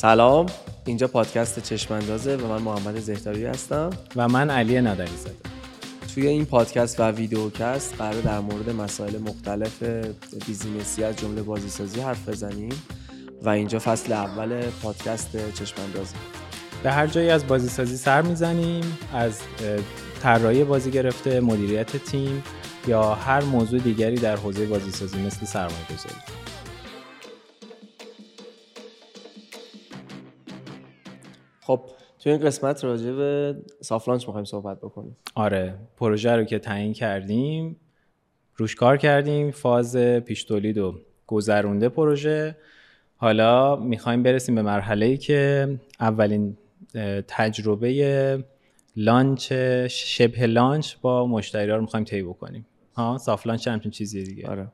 سلام. اینجا پادکست چشماندازه و من محمد زهتاری هستم. و من علی نادری زاده توی این پادکست و ویدیوکست قرار در مورد مسائل مختلف بیزینسی از جمله بازیسازی حرف بزنیم و اینجا فصل اول پادکست چشماندازه. به هر جایی از بازیسازی سر می‌زنیم از طراحی بازی گرفته مدیریت تیم یا هر موضوع دیگری در حوزه بازیسازی مثل سرمایه خب تو این قسمت راجع به soft launch می‌خوایم صحبت بکنیم. آره پروژه رو که تعیین کردیم روش کار کردیم فاز پیش تولید و گذرونده پروژه. حالا می‌خوایم برسیم به مرحله ای که اولین تجربه launch شبه launch با مشتری ها رو می‌خوایم طی بکنیم. ها soft launch همچین چیزی دیگه. آره.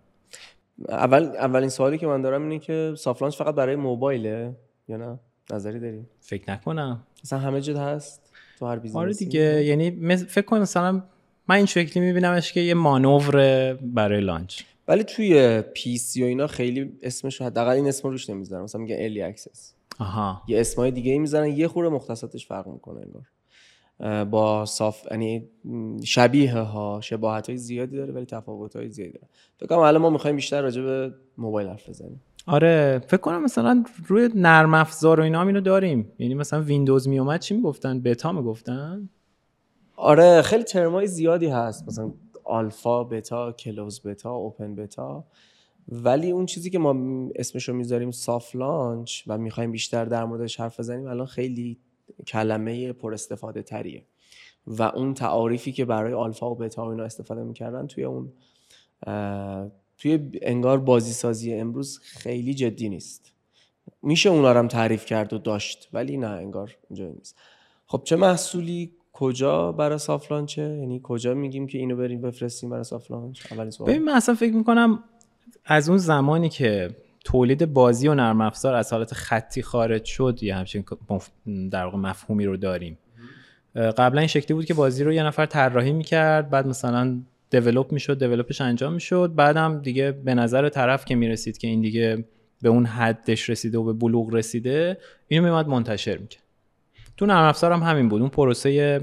اول اولین سوالی که من دارم اینه که soft launch فقط برای موبایله یا نه؟ نظری داری فکر نکنم. مثلا همه جا هست؟ تو هر business ی آره دیگه یعنی فکر کنم مثلا من این شکلی میبینمش که یه مانور برای launch. ولی توی PC و اینا خیلی اسمش حداقل این اسم روش نمی‌ذارن مثلا میگه early access آها. یه اسمای دیگه می‌ذارن یه خورده مختصاتش فرق می‌کنه انگار. با soft یعنی شبیه ها شباهت های زیادی داره ولی تفاوت های زیادی داره. فکر کنم الان ما می‌خوایم بیشتر راجع به موبایل حرف بزنیم. آره فکر کنم مثلا روی نرم افزار و اینا هم اینو داریم. یعنی مثلا ویندوز می اومد چی می‌گفتن؟ بتا می‌گفتن؟ آره خیلی ترمای زیادی هست. مثلا alpha beta close beta open beta. ولی اون چیزی که ما اسمشو می‌ذاریم soft launch و می‌خوایم بیشتر در موردش حرف بزنیم الان خیلی کلمه پر استفاده تریه. و اون تعاریفی که برای آلفا و بتا و اینا استفاده می‌کردن توی اون توی انگار بازی سازی امروز خیلی جدی نیست. میشه اونا رو هم تعریف کرد و داشت ولی نه انگار اونجا نیست. خب چه محصولی؟ کجا برای سافت لانچه یعنی کجا میگیم که اینو بریم بفرستیم برای سافت لانچ اولین سوال. ببین من اصلا فکر می‌کنم از اون زمانی که تولید بازی و نرم افزار از حالت خطی خارج شد یه همچین در واقع مفهومی رو داریم. قبلا این شکلی بود که بازی رو یه نفر طراحی می‌کرد بعد مثلا develop می‌شد develop ش انجام می‌شد. بعدم دیگه به نظر طرف که می‌رسید که این دیگه به اون حدش رسیده و به بلوغ رسیده اینو میومد منتشر می‌کرد. تو نرم افزار هم همین بود. اون پروسه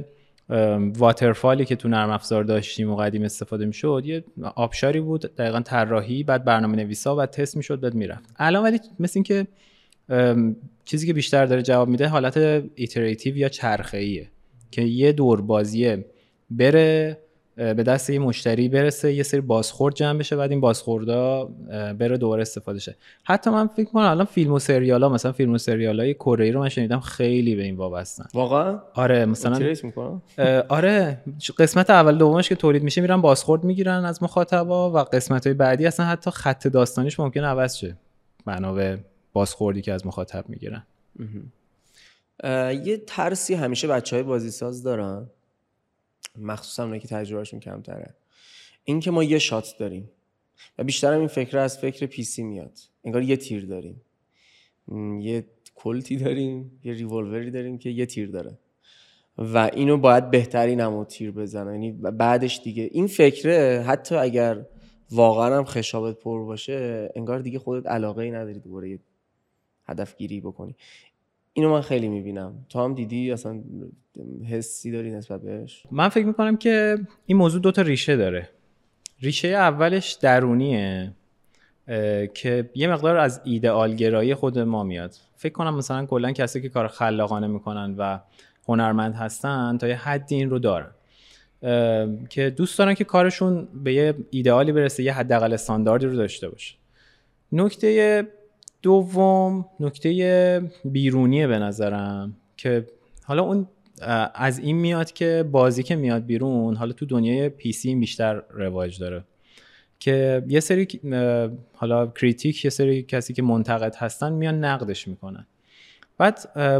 waterfall ی که تو نرم افزار داشتیم و قدیم استفاده می‌شد یه آبشاری بود دقیقا طراحی بعد برنامه نویسا و تست می‌شد بعد می‌رفت. الان ولی مثل اینکه چیزی که بیشتر داره جواب میده حالت iterative یا چرخه که یه دور بازیه بره به دست یه مشتری برسه یه سری بازخورد جمع بشه بعد این بازخوردا بره دوباره استفاده شه. حتی من فکر کنم الان فیلم و سریال ها مثلا فیلم و سریال های کره رو من شنیدم خیلی به این وابستن. واقعا؟ آره مثلا آره قسمت اول دومش که تولید میشه میرن بازخورد می‌گیرن از مخاطبا و قسمت های بعدی اصلا حتی خط داستانیش ممکن عوض شه. بنا به بازخوردی که از مخاطب می‌گیرن. یه ترسی همیشه بچه های بازی ساز دارن. مخصوصا اونایی که تجربهشون کمتره. این که ما یه شات داریم و بیشتر این فکر از فکر پیسی میاد. انگار یه تیر داریم. یه کلتی داریم یه ریولوری داریم که یه تیر داره. و اینو باید بهترین هم تیر بزنه. یعنی بعدش دیگه این فکره حتی اگر واقعا هم خشابت پر باشه انگار دیگه خودت علاقه ای نداری دوباره یه هدف گیری بکنی. اینو من خیلی می‌بینم. تو هم دیدی؟ اصلا حسی داری نسبت بهش؟ من فکر می‌کنم که این موضوع دوتا ریشه داره. ریشه اولش درونیه که یه مقدار از ایدئالگرایی خود ما میاد. فکر کنم مثلا کلا کسی که کار خلاقانه می‌کنن و هنرمند هستن تا یه حدی این رو دارن. که دوست دارن که کارشون به یه ایدئالی برسه یه حداقل استانداردی رو داشته باشه. نکته دوم نکته بیرونیه به نظرم که حالا اون از این میاد که بازی که میاد بیرون حالا تو دنیای پی سی بیشتر رواج داره. که یه سری حالا کریتیک یه سری کسی که منتقد هستن میان نقدش می‌کنن. بعد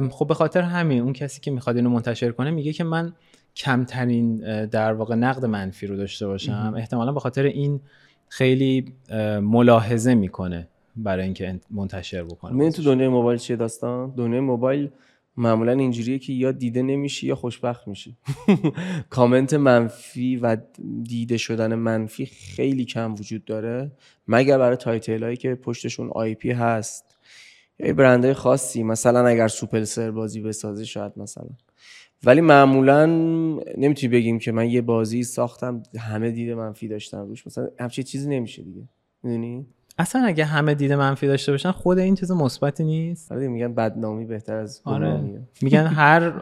خب به خاطر همین اون کسی که می‌خواد اینو منتشر کنه میگه که من کمترین در واقع نقد منفی رو داشته باشم. احتمالا به خاطر این خیلی ملاحظه می‌کنه. برای اینکه منتشر بکنه من تو دنیای موبایل چیه داستان؟ دنیای موبایل معمولا اینجوریه که یا دیده نمیشی یا خوشبخت میشی. کامنت منفی و دیده شدن منفی خیلی کم وجود داره. مگر برای title هایی که پشتشون IP هست. یه برندهای خاصی مثلا اگر سوپرسل بازی بسازی شاید مثلا. ولی معمولا نمی‌تونی بگیم که من یه بازی ساختم همه دیده منفی داشتن روش. مثلا همچین چیزی نمیشه دیگه. می‌دونی؟ اصلا اگه همه دیده منفی داشته باشن خود این چیز مثبتی نیست. آره میگن بدنامی بهتر از آره. میگن هر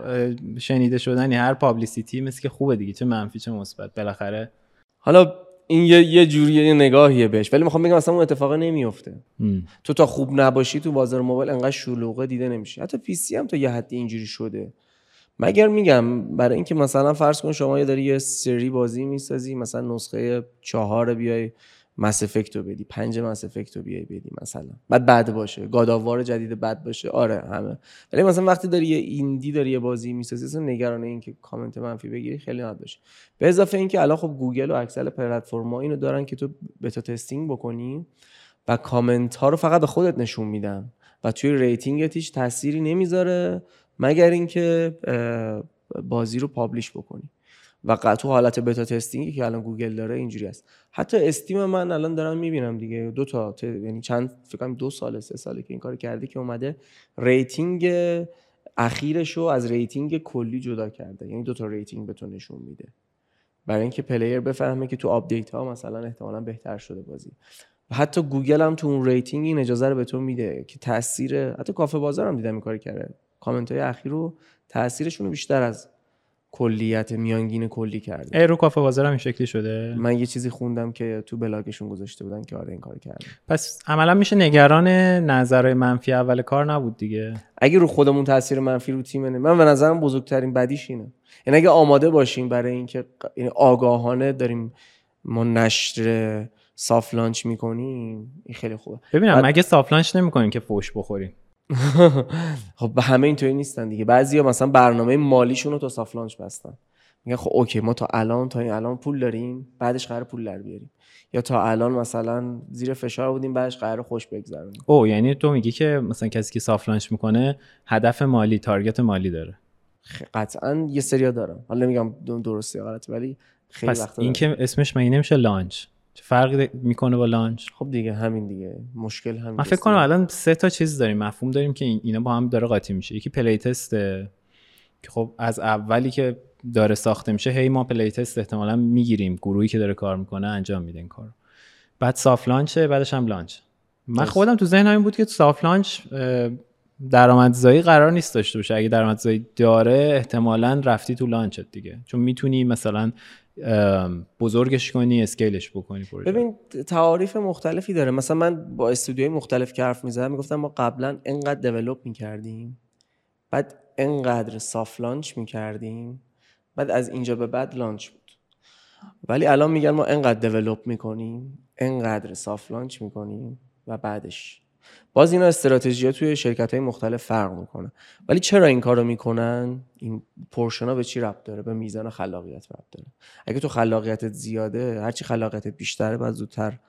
شنیده شدنی هر پابلیسیتی مثل که خوبه دیگه چه منفی چه مثبت. بالاخره حالا این یه یه جوری یه نگاهیه بهش ولی می‌خوام بگم اصلا اون اتفاق نمیفته. تو تا خوب نباشی تو بازار موبایل انقدر شلوغه دیده نمیشه حتی پی سی هم تا یه حدی اینجوری شده. مگر میگم برای اینکه مثلا فرض کن شما یه داری یه سری بازی می‌سازی مثلا نسخه چهار بیای مس افکت رو بدی. پنج مس افکت رو بیای بدی مثلا. بعد بد باشه. گاد آو وار جدید بد باشه. آره همه. ولی مثلا وقتی داری یه indie داری یه بازی می‌سازی اصلا نگران این که کامنت منفی بگیری خیلی نباید باشه. به اضافه اینکه الان خب گوگل و اکثر پلتفرم‌ها اینو دارن که تو beta testing بکنی و کامنت ها رو فقط به خودت نشون میدن و توی rating ت هیچ تأثیری نمی‌ذاره مگر اینکه بازی رو publish بکنی. و تو حالت beta testing ی که الان گوگل داره اینجوری است. حتی استیم من الان دارم می‌بینم دیگه. دو تا یعنی چند فکر کنم دو سال سه ساله که این کار کرده که اومده rating اخیرش رو از rating کلی جدا کرده. یعنی دو تا rating به تو نشون میده. برای اینکه player بفهمه که تو update ها مثلا احتمالا بهتر شده بازی. و حتی گوگل هم تو اون rating این اجازه رو به تو میده که تاثیر حتی کافه بازار هم دیدم این کار کرده. کامنت های اخیر رو تاثیرشون بیشتر از کلیت میانگین کلی کرده. اِ رو کافه بازار هم این شکلی شده؟ من یه چیزی خوندم که تو بلاگشون گذاشته بودن که آره این کار کرده پس عملا میشه نگران نظرهای منفی اول کار نبود دیگه. اگه رو خودمون تاثیر منفی رو تیم نه من به نظرم بزرگترین بدیش اینه. یعنی اگه آماده باشیم برای اینکه یعنی آگاهانه داریم ما نشر soft launch می‌کنیم این خیلی خوبه. ببینم بعد- مگه soft launch نمی‌کنیم که فوش بخوریم؟ خب به همه اینطوری نیستن دیگه. بعضیا مثلا برنامه مالیشون رو تا soft launch بستن. میگن خب okay ما تا الان تا این الان پول داریم بعدش قرار پول در بیاریم. یا تا الان مثلا زیر فشار بودیم بعدش قرار خوش بگذرونیم. او یعنی تو میگی که مثلا کسی که soft launch می‌کنه هدف مالی target مالی داره. قطعا یه سریا دارم. حالا نمیگم درسته یا غلطه ولی خیلی پس این. که اسمش مگه نمیشه launch چه فرقی می‌کنه با launch؟ خب دیگه همین دیگه. مشکل همین من فکر کنم الان سه تا چیز داریم مفهوم داریم که این- اینا با هم داره قاطی میشه. یکی play test ه که خب از اولی که داره ساخته میشه هی ما play test احتمالا می‌گیریم. گروهی که داره کار می‌کنه انجام میده این کارو بعد soft launch ه بعدش هم launch من. خودم تو ذهنم این بود که soft launch درآمدزایی قرار نیست داشته باشه. اگه درآمدزایی داره احتمالا رفتی تو launch ت دیگه. چون می‌تونی مثلا بزرگش کنی scale ش بکنی پروژه. ببین تعاریف مختلفی داره. مثلا من با استودیوهای مختلف که حرف می‌زدم می‌گفتم ما قبلا انقدر develop می‌کردیم بعد انقدر soft launch می‌کردیم بعد از اینجا به بعد launch بود. ولی الان میگن ما انقدر develop می‌کنیم انقدر soft launch می‌کنیم و بعدش باز اینا استراتژی ها توی شرکت های مختلف فرق می‌کنه. ولی چرا این کارو می‌کنن؟ این portion به چی ربط داره؟ به میزان خلاقیت ربط داره. اگه تو خلاقیتت زیاده هرچی خلاقیتت بیشتره باید زودتر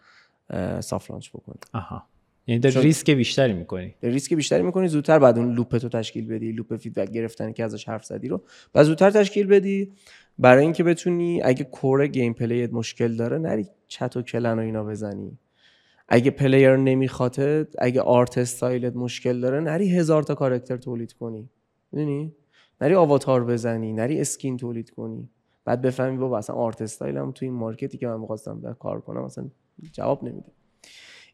soft launch بکنی. آها. یعنی چون- ریسک بیشتری می‌کنی. ریسک بیشتری می‌کنی زودتر باید اون loop تو تشکیل بدی loop feedback گرفتنی که ازش حرف زدی رو باید زودتر تشکیل بدی. برای اینکه بتونی اگه core gameplay ت مشکل داره نری چت و clan و اینا بزنی. اگه player نمی‌خواد اگه art style ت مشکل داره نری هزار تا character تولید کنی. می‌دونی؟ نری avatar بزنی نری skin تولید کنی. بعد بفهمی بابا اصلا art style م تو این market ی که من می‌خواستم کار کنم اصلا جواب نمیده.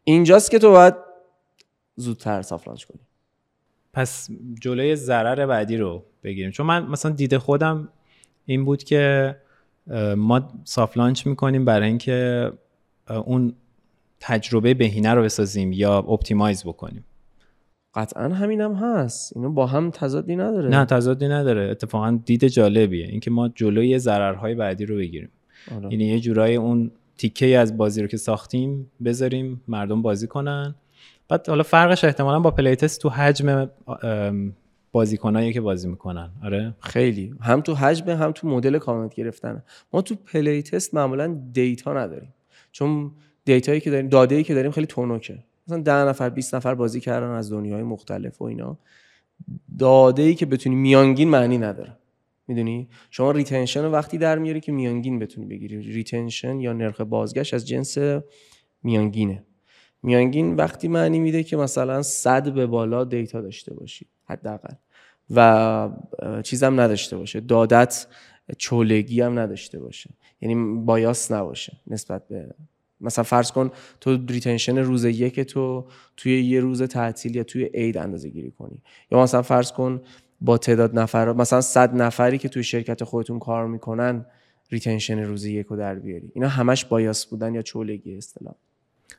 اینجاست که تو باید زودتر soft launch کنی. پس جلوی ضرر بعدی رو بگیریم. چون من مثلا دید خودم این بود که ما soft launch می‌کنیم برای اینکه اون تجربه بهینه رو بسازیم یا optimize بکنیم. قطعا همینم هست. اینو با هم تضادی نداره. نه تضادی نداره. اتفاقا دید جالبیه. اینکه ما جلوی ضررهای بعدی رو بگیریم. آره. یعنی یه جورایی اون تیکه از بازی رو که ساختیم بذاریم مردم بازی کنن. بعد حالا فرقش احتمالا با play test تو حجم بازیکنایی که بازی می‌کنن. آره. خیلی. هم تو حجم هم تو مدل کامنت گرفتن. ما تو play test معمولا data نداریم. چون data یی که داریم داده ای که داریم خیلی تنکه مثلا 10 نفر 20 نفر بازی کردن از دنیاهای مختلف و اینا. داده ای که بتونی میانگین معنی نداره. می‌دونی؟ شما retention رو وقتی در میاری که میانگین بتونی بگیری. retention یا نرخ بازگشت از جنس میانگینه. میانگین وقتی معنی میده که مثلا صد به بالا data داشته باشی حداقل. و چیزم نداشته باشه. دادت چولگی هم نداشته باشه. یعنی bias نباشه نسبت به مثلا فرض کن تو retention روز یک تو توی یه روز تعطیل یا توی عید اندازه گیری کنی. یا مثلا فرض کن با تعداد نفر مثلا صد نفری که توی شرکت خودتون کار می‌کنن retention روز یک رو در بیاری. اینا همش bias بودن یا چولگی اصطلاح.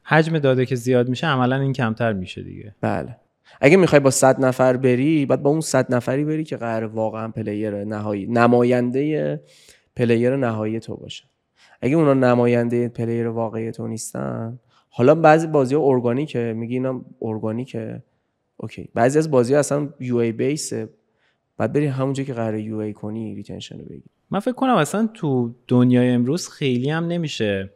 حجم داده که زیاد میشه عملا این کمتر میشه دیگه. بله. اگه می‌خوای با 100 نفر بری باید با اون 100 نفری بری که قرار واقعا player نهایی نماینده player نهایی تو باشه. اگه اونا نماینده player واقعی تو نیستن حالا بعضی بازی ها ارگانیکه میگی اینا organic ه. Okay. بعضی از بازی ها اصلا UA base ه باید بری همونجا که قرار UA کنی retention رو بگی. من فکر کنم اصلا تو دنیای امروز خیلی هم نمیشه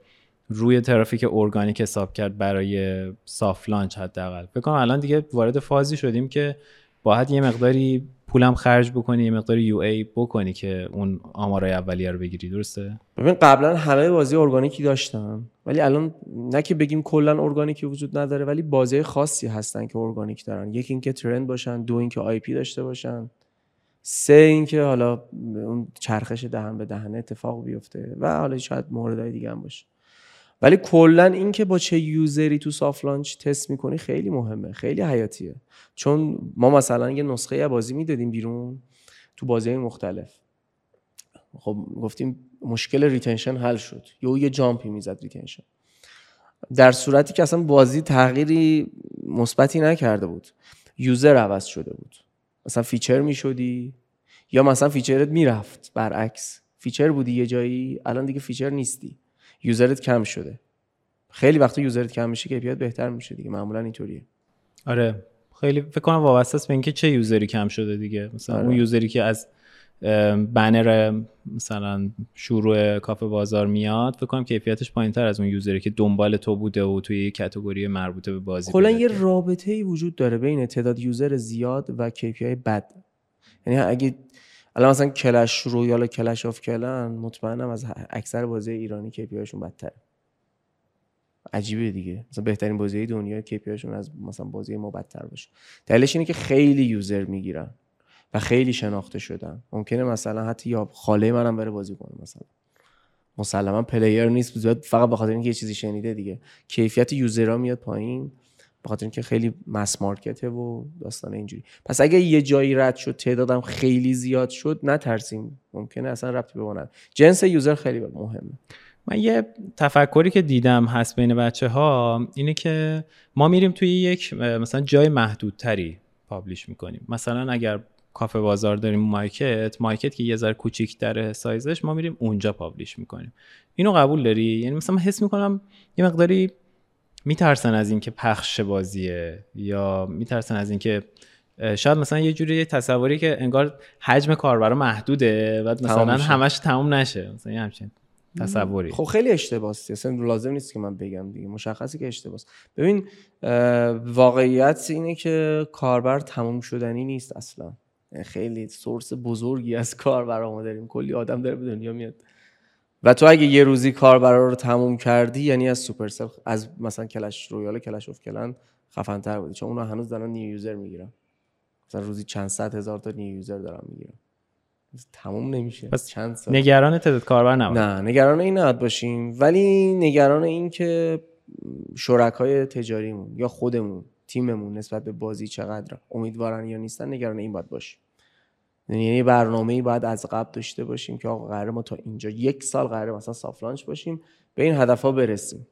روی ترافیک ارگانیک حساب کرد برای soft launch حداقل. فکر کنم الان دیگه وارد فازی شدیم که باید یه مقداری پولم خرج بکنی یه مقدار UA بکنی که اون آمارای اولیه رو بگیری درسته؟ ببین قبلا همه بازی ارگانیکی داشتن ولی الان نه که بگیم کلا ارگانیکی وجود نداره ولی بازی خاصی هستن که ارگانیک دارن. یکی اینکه trend باشن دو اینکه IP داشته باشن سه اینکه حالا اون چرخش دهن به دهن اتفاق بیفته و حالا شاید موردهای دیگه هم باشه. ولی کلا اینکه با چه user ی تو soft launch تست می‌کنی خیلی مهمه خیلی حیاتیه. چون ما مثلا یه نسخه بازی می‌دادیم بیرون تو بازی مختلف. خب گفتیم مشکل retention حل شد. یا یه jump ی می‌زد retention در صورتی که اصلا بازی تغییری مثبتی نکرده بود. user عوض شده بود. مثلا feature می‌شدی یا مثلا feature ت می‌رفت برعکس. feature بودی یه جایی الان دیگه feature نیستی. user ت کم شده. خیلی وقتا user ت کم میشه KPI ات بهتر میشه دیگه. معمولا اینطوریه. آره. خیلی فکر کنم وابسته است به اینکه چه user ی کم شده دیگه. مثلا آره. اون user ی که از بنر مثلا شروع کافه بازار میاد فکر کنم کیفیتش پایینتر از اون user ی که دنبال تو بوده و توی یه category مربوطه به بازی کلا یه رابطه ای وجود داره بین تعداد user زیاد و KPI بد. یعنی اگه الان مثلا Clash Royale Clash of Clans مطمئنم از اکثر بازی ایرانی KPI شون بدتره. عجیبه دیگه. مثلا بهترین بازی دنیا KPI شون از مثلا بازی ما بدتر باشه. دلیلش اینه که خیلی user می‌گیرن و خیلی شناخته شدن. ممکنه مثلا حتی یا خاله منم بره بازی کنه مثلا. مسلما player نیست فقط به خاطر اینکه یه چیزی شنیده دیگه. کیفیت user ها میاد پایین. به خاطر اینکه خیلی mass market ه و داستان اینجوری. پس اگه یه جایی رد شد تعدادم خیلی زیاد شد نترسیم. ممکنه اصلا ربطی بماند جنس user خیلی مهمه. من یه تفکری که دیدم هست بین بچه ها اینه که ما میریم توی یک مثلا جای محدودتری publish می‌کنیم. مثلا اگر کافه بازار داریم مایکت مایکت که یه ذره کوچیک‌تره سایزش ما میریم اونجا publish می‌کنیم. اینو قبول داری؟ یعنی مثلا من حس می‌کنم یه مقداری میترسن از اینکه پخش بازیه یا میترسن از اینکه شاید مثلا یه جوری تصوری که انگار حجم کاربرا محدوده و مثلا همش تموم نشه. مثلا همچین تصوری. خب خیلی اشتباهه اصلا لازم نیست که من بگم دیگه. مشخصی که اشتباهه ببین واقعیت اینه که کاربر تموم شدنی نیست اصلا. خیلی سورس بزرگی از کاربر ما داریم. کلی آدم داره به دنیا میاد. و تو اگه یه روزی کاربرا رو تموم کردی یعنی از Supercell از مثلا Clash Royale Clash of Clans خفن تر بودی. چون اونا هنوز دارن new user می‌گیرن. مثلا روزی چند صد هزار تا new user دارن می‌گیرن. تموم نمیشه. پس چند سال نگران تعداد کاربر نباید. نه نگران این نباید باشیم. ولی نگران این که شرکای تجاریمون یا خودمون تیممون نسبت به بازی چقدر امیدوارن یا نیستن نگران این باید باشیم. یعنی برنامه ای باید از قبل داشته باشیم که آقا قراره ما تا اینجا یک سال قراره مثلا soft launch باشیم به این هدف ها برسیم.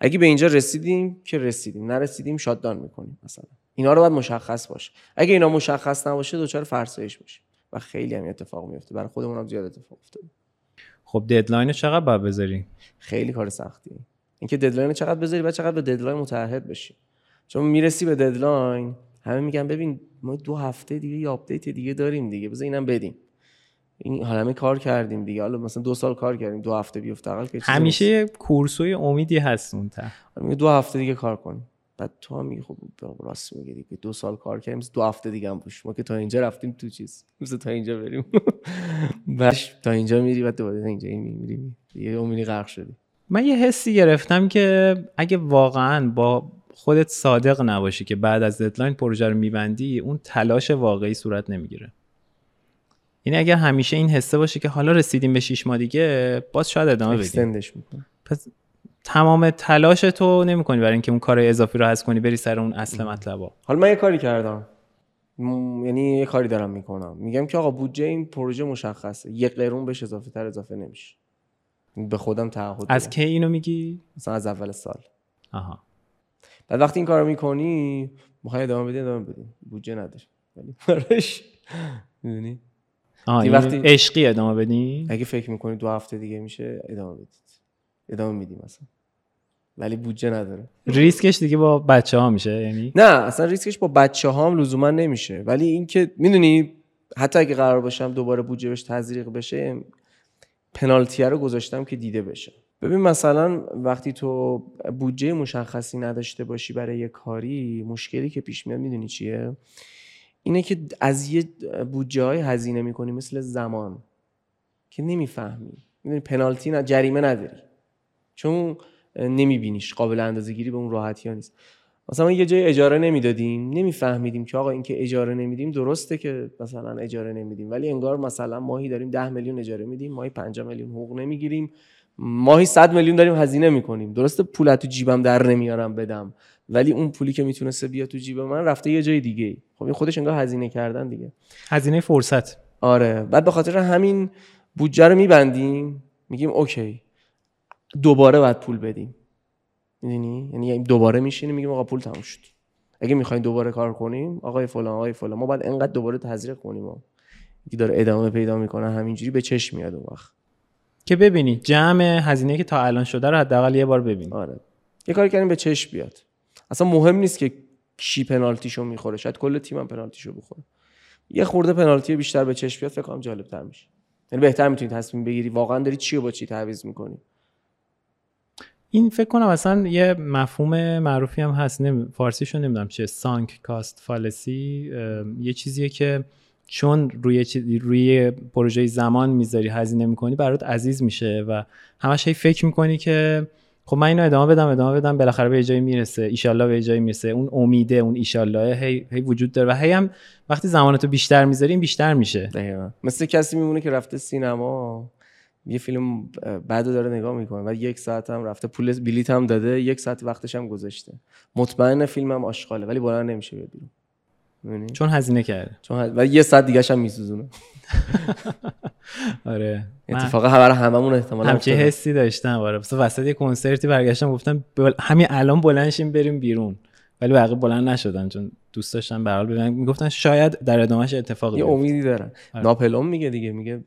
اگه به اینجا رسیدیم که رسیدیم نرسیدیم shut down می‌کنیم مثلا. اینا رو باید مشخص باشه. اگه اینا مشخص نباشه دچار فرسایش باشیم و خیلی هم اتفاق میفته برای خودمون هم زیاد اتفاق افتاده. خب ددلاین چقدر باید بذاری خیلی کار سختیه اینکه deadline چقدر بذاری و چقدر به deadline متعهد بشی چون می‌رسی به deadline همه میگن ببین ما دو هفته دیگه یه update دیگه داریم دیگه بذار اینم بدیم. این همه کار کردیم دیگه. حالا مثلا دو سال کار کردیم دو هفته بیفته اقل که همیشه کورسوی امیدی هست اون تا دو هفته دیگه کار کنیم. بعد تو هم میگی خب راست میگی دیگه دو سال کار کردیم دو هفته دیگه هم باش ما که تا اینجا رفتیم تو چیز؟ مثل تا اینجا بریم. باش تا اینجا میری بعد دوباره تا اینجا میری. یه امیدی غرق شدی. من یه حسی گرفتم که اگه واقعا با خودت صادق نباشی که بعد از ددلاین پروژه رو میبندی اون تلاش واقعی صورت نمی‌گیره. یعنی اگر همیشه این حسه باشه که حالا رسیدیم به شیش ماه دیگه باز شاید ادامه بدیم. پس تمام تلاش تو نمی‌کنی برای اینکه اون کار اضافی رو حذف کنی بری سر اون اصل مطلب حالا من یه کاری کردم. یعنی یه کاری دارم می‌کنم. میگم که آقا بودجه این پروژه مشخصه. یه قرون بهش اضافه تر اضافه نمیشه. به خودم تعهد از کی اینو میگی؟ مثلا از اول سال. آها. بعد وقتی این کارو می‌کنی می‌خوای ادامه بدی ادامه بدی. بودجه نداری ولی براش می‌دونی؟ آه وقتی عشقی ادامه بدی؟ اگه فکر می‌کنی دو هفته دیگه میشه ادامه بدید. ادامه میدیم مثلا. ولی بودجه نداره. ریسکش دیگه با بچه ها میشه یعنی؟ نه اصلا ریسکش با بچه ها هم لزوما نمیشه. ولی اینکه می‌دونی حتی اگه قرار باشم دوباره بودجه بهش تزریق بشه پنالتی رو گذاشتم که دیده بشه. ببین مثلا وقتی تو بودجه مشخصی نداشته باشی برای یه کاری مشکلی که پیش میاد می‌دونی چیه؟ اینه که از یه بودجه های هزینه می‌کنی مثل زمان که نمی‌فهمی. می‌دونی پنالتی نه جریمه نداری. چون نمیبینیش قابل اندازه گیری به اون راحتی ها نیست. مثلا یه جای اجاره نمی‌دادیم نمیفهمیدیم که آقا اینکه اجاره نمیدیم درسته که مثلا اجاره نمیدیم. ولی انگار مثلا ماهی داریم 10 میلیون اجاره میدیم ماهی 5 میلیون حقوق نمی‌گیریم. ماهی 100 میلیون داریم هزینه می‌کنیم. درسته پول تو جیبم در نمیارم بدم ولی اون پولی که می‌تونسته بیا تو جیب من رفته یه جای دیگه خب این خودش انگار هزینه کردن دیگه. هزینه فرصت. آره. بعد به خاطر همین بودجه رو میبندیم. میگیم اوکی دوباره باید پول بدیم. می‌دونی؟ یعنی دوباره میشینیم میگیم آقا پول تموم شد. اگه می‌خواین دوباره کار کنیم آقای فلان آقای فلان ما باید انقدر دوباره تزریق کنیم. که داره ادامه پیدا می‌کنه همینجوری به چشم میاد اون وقت. که ببینی جمع هزینه که تا الان شده رو حداقل یه بار ببین آره. یه کاری کردیم به چشم بیاد. اصلا مهم نیست که کی پنالتیشو می‌خوره. شاید کل تیمم پنالتیشو بخوره. یه خورده پنالتی بیشتر به چشم بیاد فکر کنم جالب تر میشه. یعنی بهتر می‌تونی تصمیم بگیری. واقعا داری چی با چی تعویض می‌کنی؟ این فکر کنم اصلا یه مفهوم معروفی هم هست. نمی... فارسیشو نمی‌دونم چیه. سانک کاست فالسی یه چیزیه که چون روی روی پروژه زمان می‌ذاری هزینه می‌کنی برات عزیز میشه و همش هی فکر می‌کنی که خب من اینو ادامه بدم ادامه بدم بالاخره به جایی می‌رسه ایشالله به جایی می‌رسه. اون امیده اون ایشالله هی, هی وجود داره و هی هم وقتی زمانتو بیشتر می‌ذاری بیشتر میشه. دقیقا. مثل کسی میمونه که رفته سینما یه فیلم بعدو داره نگاه می‌کنه و یک ساعت هم رفته پول بلیت هم داده یک ساعت وقتش هم گذاشته. مطمئن فیلمم آشغاله ولی بلند نمیشه بیاد بیرون. چون هزینه کرده. چون و یه ساعت دیگه هم میسوزونه. آره. اتفاقا خبر هممون احتمالاً همچین حسی داشتم. آره. مثلا وسط یه کنسرتی برگشتم گفتم همین الان بلنشیم بریم بیرون. ولی بقیه بلند نشدن چون دوست داشتن به حال ببینن می‌گفتن شاید در ادامهش اتفاقی یه امیدی دارن. آره. ناپلون میگه دیگه میگه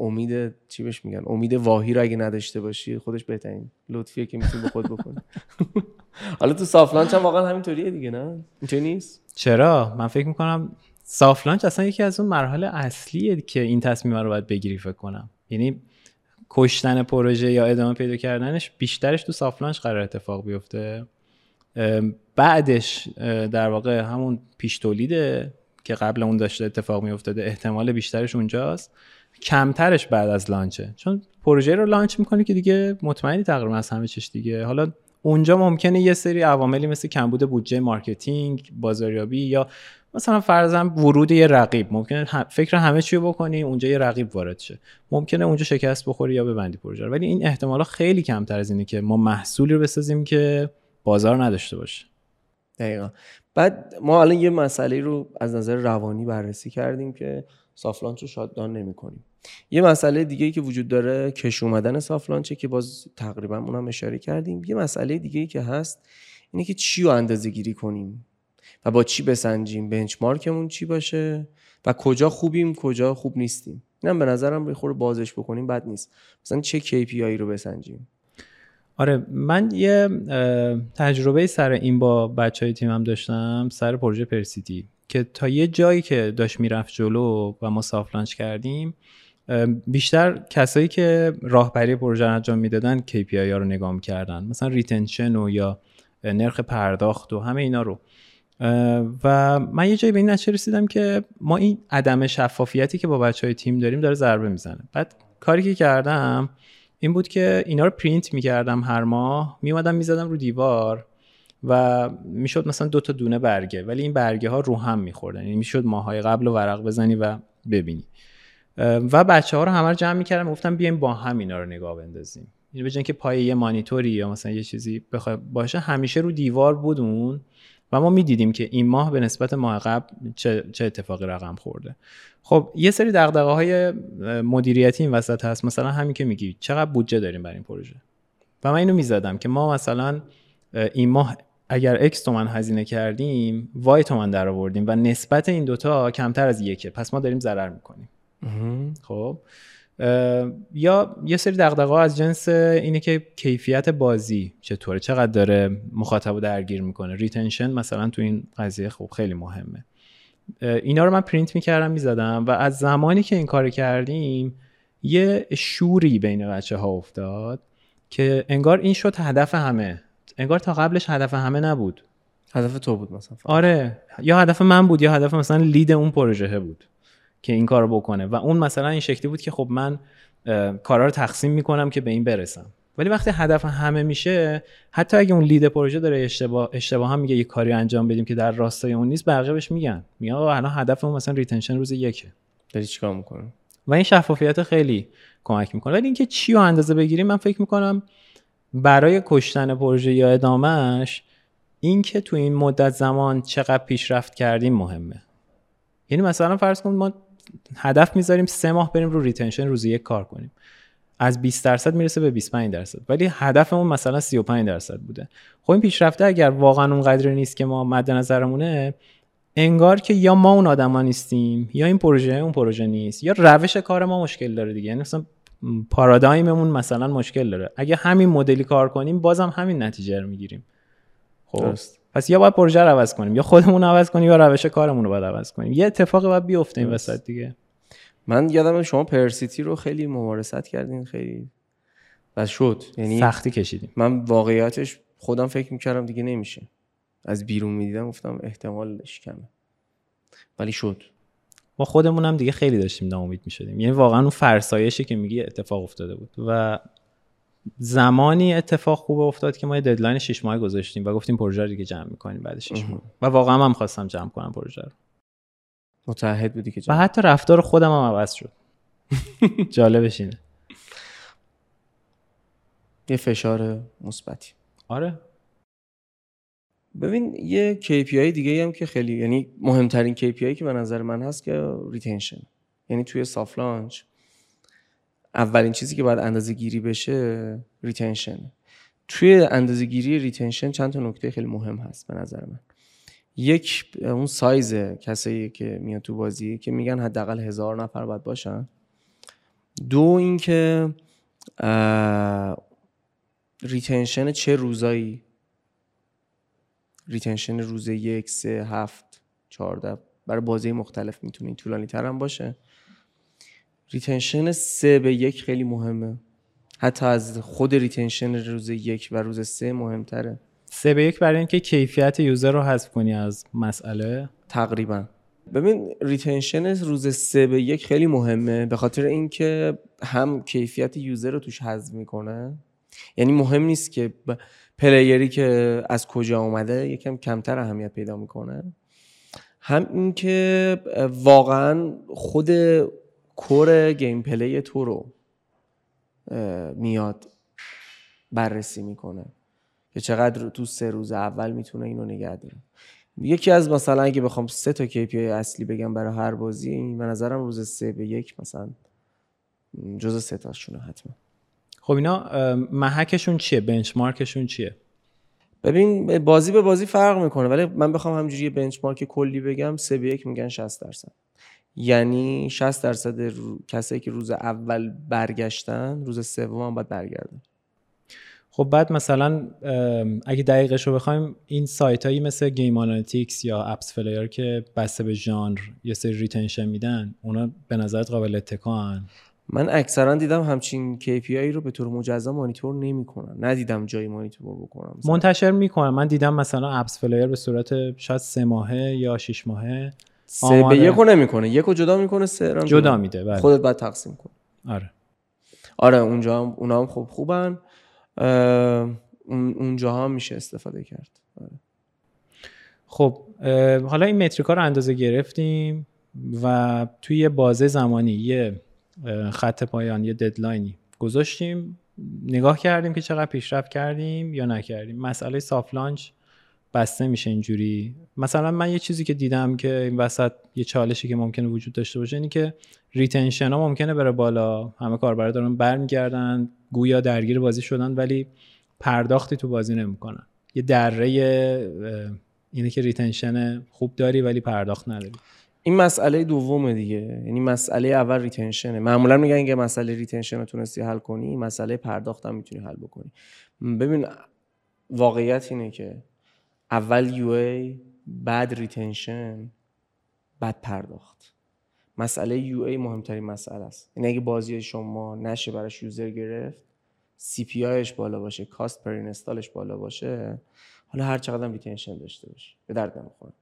امید چی بهش میگن؟ امید واهی رو اگه نداشته باشی خودش بهترین لطفیه که می‌تونی به خود بکنی. حالا تو soft launch هم واقعا همینطوریه دیگه نه؟ اینطوری نیست؟ چرا؟ من فکر می‌کنم soft launch اصلا یکی از اون مرحله اصلیه که این تصمیم رو باید بگیری فکر کنم. یعنی کشتن پروژه یا ادامه پیدا کردنش بیشترش تو soft launch قرار اتفاق بیفته. بعدش در واقع همون پیش تولیده که قبل اون داشته اتفاق می افتاده احتمال بیشترش اونجاست کمترش بعد از launch ه. چون پروژه رو launch می‌کنی که دیگه مطمئنی تقریبا از همه چیش دیگه. حالا اونجا ممکنه یه سری عواملی مثل کمبود بودجه marketing بازاریابی یا مثلا فرضاً ورود یه رقیب. ممکنه فکر همه چی بکنی اونجا یه رقیب وارد شه. ممکنه اونجا شکست بخوری یا ببندی پروژه ولی این احتمالا خیلی کمتر از اینه که ما محصولی رو بسازیم که بازار نداشته باشه. دقیقا. بعد ما الان یه مسئله رو از نظر روانی بررسی کردیم که soft launch رو shut down نمی کنیم یه مسئله دیگه ای که وجود داره کش اومدن soft launch ه که باز تقریبا اونم اشاره کردیم. یه مسئله دیگه ای که هست اینه که چی رو اندازه گیری کنیم و با چی بسنجیم benchmark مون چی باشه و کجا خوبیم کجا خوب نیستیم. اینم به نظرم یه خورده بازش بکنیم بد نیست. مثلا چه KPI رو بسنجیم. آره من یه تجربه سر این با بچه های تیمم داشتم سر پروژه پرسیتی که تا یه جایی که داشت می‌رفت جلو و ما soft launch کردیم بیشتر کسایی که راهبری پروژه انجام می‌دادن KPI ها رو نگاه می‌کردن مثلا retention و یا نرخ پرداخت و همه اینا رو. و من یه جایی به این نتیجه رسیدم که ما این عدم شفافیتی که با بچه های تیم داریم داره ضربه می‌زنه. بعد کاری که کردم این بود که اینا رو پرینت می‌کردم هر ماه میومدم می‌زدم رو دیوار و می‌شد مثلا دو تا دونه برگه ولی این برگه ها رو هم میخوردن. یعنی می‌شد ماهای قبل و ورق بزنی و ببینی. و بچه ها رو همه رو جمع می‌کردم گفتم بیایم با هم اینا رو نگاه بندازیم. یعنی به که پای یه مانیتوری یا مثلا یه چیزی بخواد باشه همیشه رو دیوار بود اون و ما می‌دیدیم که این ماه به نسبت ماه قبل چه, چه اتفاقی رقم خورده. خب یه سری دغدغه های مدیریتی این وسط هست. مثلا همین که میگی چقدر بودجه داریم برای این پروژه؟ و من اینو می‌زدم که ما مثلا این ماه اگر X تومن هزینه کردیم وای تومن در آوردیم و نسبت این دوتا کمتر از یکه. پس ما داریم ضرر می‌کنیم. خب یا یه سری دغدغه از جنس اینه که کیفیت بازی چطوره؟ چقدر داره مخاطب درگیر می‌کنه؟ retention مثلا تو این قضیه خب خیلی مهمه. اینا رو من پرینت می‌کردم می‌زدم و از زمانی که این کار کردیم یه شوری بین بچه ها افتاد که انگار این شد هدف همه. انگار تا قبلش هدف همه نبود. هدف تو بود مثلا آره. یا هدف من بود یا هدف مثلا lead اون پروژه بود که این کارو بکنه. و اون مثلا این شکلی بود که خب من کارا رو تقسیم می‌کنم که به این برسم. ولی وقتی هدف همه میشه حتی اگه اون lead پروژه داره اشتباه اشتباه هم میگه یه کاری انجام بدیم که در راستای اون نیست بقیه بهش میگن. میگن آقا الان هدفمون مثلا retention روز یکه. داری چیکار می‌کنه و این شفافیت خیلی کمک می‌کنه. ولی اینکه چی رو اندازه بگیریم من فکر می‌کنم برای کشتن پروژه یا ادامهش اینکه تو این مدت زمان چقدر پیشرفت کردیم مهمه. یعنی مثلا فرض کن ما هدف می‌ذاریم سه ماه بریم رو ریتنشن روزی یک کار کنیم. از 20 درصد می‌رسه به 25 درصد. ولی هدفمون مثلا 35 درصد بوده. خب این پیشرفته اگر واقعا اونقدر نیست که ما مد نظرمونه انگار که یا ما اون آدما نیستیم یا این پروژه اون پروژه نیست یا روش کار ما مشکل داره دیگه. یعنی مثلا پارادایممون مثلا مشکل داره. اگه همین مدلی کار کنیم بازم همین نتیجه رو می‌گیریم. خب پس یا باید پروژه رو عوض کنیم یا خودمون عوض کنیم یا روش کارمون رو باید عوض کنیم. یه اتفاقی باید بیفته این وسط دیگه. من یادم شما پرسیتی رو خیلی ممارست کردین خیلی و شد. یعنی سختی کشیدیم من واقعیتش خودم فکر می‌کردم دیگه نمیشه. از بیرون می‌دیدم گفتم احتمالش کمه. ولی شد. ما خودمون هم دیگه خیلی داشتیم ناامید می‌شدیم. یعنی واقعا اون فرسایشی که میگی اتفاق افتاده بود. و زمانی اتفاق خوب افتاد که ما یه deadline 6 ماه گذاشتیم و گفتیم پروژه رو دیگه جمع می‌کنیم بعد 6 ماه. و واقعا هم خواستم جمع کنم پروژه رو. متعهد بودی که جمع. و حتی رفتار خودم هم عوض شد. جالبش اینه. یه فشار مثبتی. آره. ببین یه KPI دیگه هم که خیلی یعنی مهمترین KPI که به نظر من هست که retention یعنی توی soft launch اولین چیزی که باید اندازه گیری بشه retention توی اندازه گیری retention چند تا نکته خیلی مهم هست به نظر من. یک اون سایز کسایی که میاد تو بازی که میگن حداقل هزار نفر باید باشن. دو اینکه retention چه روزایی؟ retention روز یک سه هفت چهارده. برای بازی مختلف می‌تونه طولانی تر هم باشه. retention سه به یک خیلی مهمه. حتی از خود retention روز یک و روز سه مهمتره. سه به یک برای اینکه کیفیت user رو حذف کنی از مسئله. تقریبا. ببین retention روز سه به یک خیلی مهمه به خاطر اینکه هم کیفیت user رو توش حذف می‌کنه. یعنی مهم نیست که player ی که از کجا اومده یکم کمتر اهمیت پیدا می‌کنه. هم اینکه واقعا خود core gameplay تو رو میاد بررسی می‌کنه. که چقدر تو سه روز اول می‌تونه اینو نگه داره. یکی از مثلا اگه بخوام سه تا KPI اصلی بگم برای هر بازی به نظرم روز سه به یک مثلا جز سه تاشونه حتما. خب اینا محکشون چیه؟ benchmark شون چیه؟ ببین بازی به بازی فرق می‌کنه ولی من بخوام همینجوری benchmark کلی بگم سه به یک میگن 60 درصد. یعنی 60 درصد رو... کسایی که روز اول برگشتن روز سوم هم باید برگردن. خب بعد مثلا اگه دقیقش رو بخوایم این سایت هایی مثل GameAnalytics یا AppsFlyer که بسته به ژانر یه سری retention میدن اونا به نظرت قابل اتکان من اکثرا دیدم همچین KPI رو به طور مجزا مانیتور نمی‌کنن. ندیدم جایی مانیتور بکنم. منتشر می‌کنن. من دیدم مثلا AppsFlyer به صورت شاید سه ماهه یا شش ماهه سه به یکو نمی‌کنه. یکو جدا می‌کنه سه جدا, جدا. میده بله. خودت باید تقسیم کن آره. آره اونجا هم اونا هم خوب خوبن. اونجا هم میشه استفاده کرد. خب حالا این metric ا رو اندازه گرفتیم و توی یه بازه زمانی یه خط پایان یه deadline ی گذاشتیم. نگاه کردیم که چقدر پیشرفت کردیم یا نکردیم. مسئله soft launch بسته میشه اینجوری. مثلا من یه چیزی که دیدم که این وسط یه چالشی که ممکنه وجود داشته باشه اینی که retention ها ممکنه بره بالا. همه کاربرا دارن برمیگردن گویا درگیر بازی شدن ولی پرداختی تو بازی نمی‌کنن. یه دره اینه که retention خوب داری ولی پرداخت نداری. این مسئله دومه دیگه. یعنی مسئله اول retention ه. معمولا میگن که مسئله retention رو تونستی حل کنی مسئله پرداخت هم می‌تونی حل بکنی. ببین واقعیت اینه که اول UA بعد retention بعد پرداخت. مسئله UA مهمترین مسئله است. یعنی اگه بازی شما نشه براش user گرفت CPI ش بالا باشه cost per install ش بالا باشه حالا هر چقدر retention داشته باشه. به درد نمی‌خوره.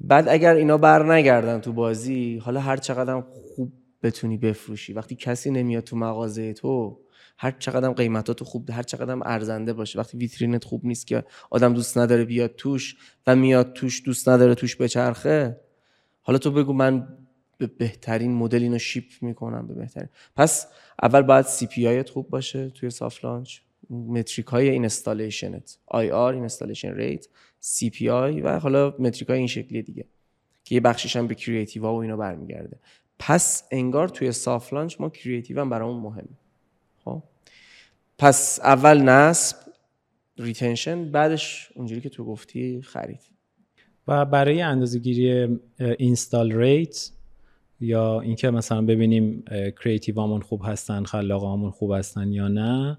بعد اگر اینا بر نگردن تو بازی حالا هر چقدر خوب بتونی بفروشی. وقتی کسی نمیاد تو مغازه تو هر چقدر قیمتات خوب هر چقدر ارزنده باشه. وقتی ویترینت خوب نیست که آدم دوست نداره بیاد توش و میاد توش دوست نداره توش بچرخه حالا تو بگو من به بهترین مدل اینو ship می‌کنم به بهترین. پس اول باید CPI ت خوب باشه توی soft launch metric های installation ت IR installation rate CPI و حالا metric های این شکلی دیگه که یه بخشش هم به creative و اینا برمیگرده. پس انگار توی soft launch ما creative هم برامون مهمه. خب. پس اول نصب retention بعدش اونجوری که تو گفتی خرید. و برای اندازه گیری install rate یا اینکه مثلا ببینیم creative امون خوب هستن خلاقامون خوب هستن یا نه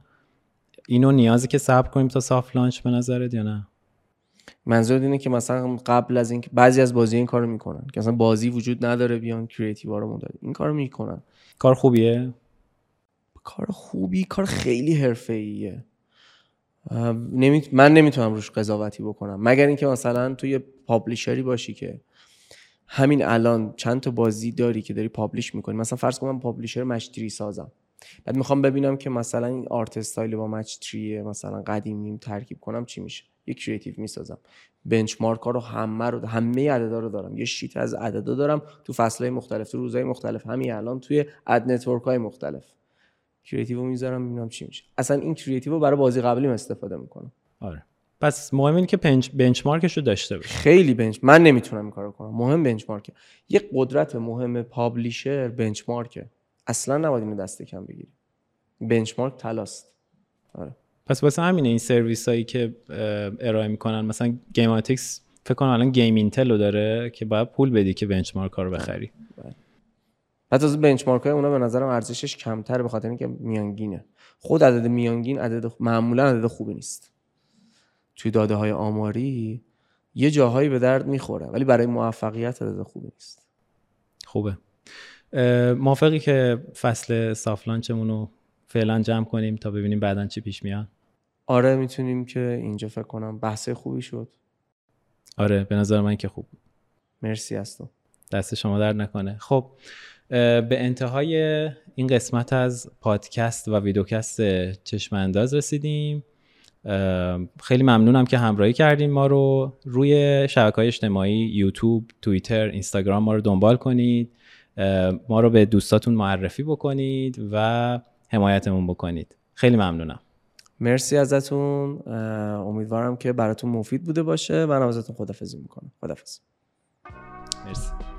اینو نیازی که صبر کنیم تا soft launch به نظرت یا نه؟ منظور اینه که مثلا قبل از اینکه بعضی از بازی این کارو می‌کنن که مثلا بازی وجود نداره بیان creative رو مداد این کارو می‌کنن. کار خوبیه؟ کار خوبی کار خیلی حرفه‌ایه. نمی... من نمی‌تونم روش قضاوتی بکنم. مگر اینکه مثلا توی publisher ی باشی که همین الان چند تا بازی داری که داری publish می‌کنی. مثلا فرض کن من publisher match three سازم. بعد می‌خوام ببینم که مثلا این art style با match three مثلا قدیمی ترکیب کنم چی میشه. یه creative می‌سازم. benchmark ها رو همه رو همه عددا رو دارم. یه sheet از عددا دارم تو فصلهای مختلف تو روزهای مختلف. همین الان توی ad network های مختلف. creative می‌ذارم ببینم چی میشه. اصلا این creative برای بازی قبلی استفاده می‌کنم. آره. پس مهم اینه که benchmark ش رو داشته باشه خیلی bench من نمی‌تونم این کارو کنم. مهم benchmark یه قدرت مهم publisher benchmark ه. اصلا نباید اینو دست کم بگیری. benchmark طلاست آره. پس واسه همینه این سرویس هایی که ارائه می‌کنن. مثلا GameAnalytics فکر کنم الان Game Intel رو داره که باید پول بدی که benchmark ها رو بخری بعد از benchmark های اونا به نظرم ارزشش کمتره به خاطر اینکه میانگینه. خود عدد میانگین عدد معمولا عدد خوبی نیست. توی داده های آماری یه جاهایی به درد می‌خوره ولی برای موفقیت عدد خوبی نیست. خوبه. موافقی که فصل سافلانچمون رو فعلا جمع کنیم تا ببینیم بعدا چی پیش میاد؟ آره می‌تونیم که اینجا فکر کنم بحث خوبی شد. آره به نظر من که خوب مرسی از تو دست شما در نکنه. خب به انتهای این قسمت از پادکست و ویدوکست چشم انداز رسیدیم خیلی ممنونم که همراهی کردیم ما رو. روی شبکه های اجتماعی یوتیوب توییتر اینستاگرام ما رو دنبال کنید. ما رو به دوستاتون معرفی بکنید و حمایتمون بکنید. خیلی ممنونم. مرسی ازتون. امیدوارم که براتون مفید بوده باشه. من ازتون خدافزی می‌کنم. خدافز مرسی.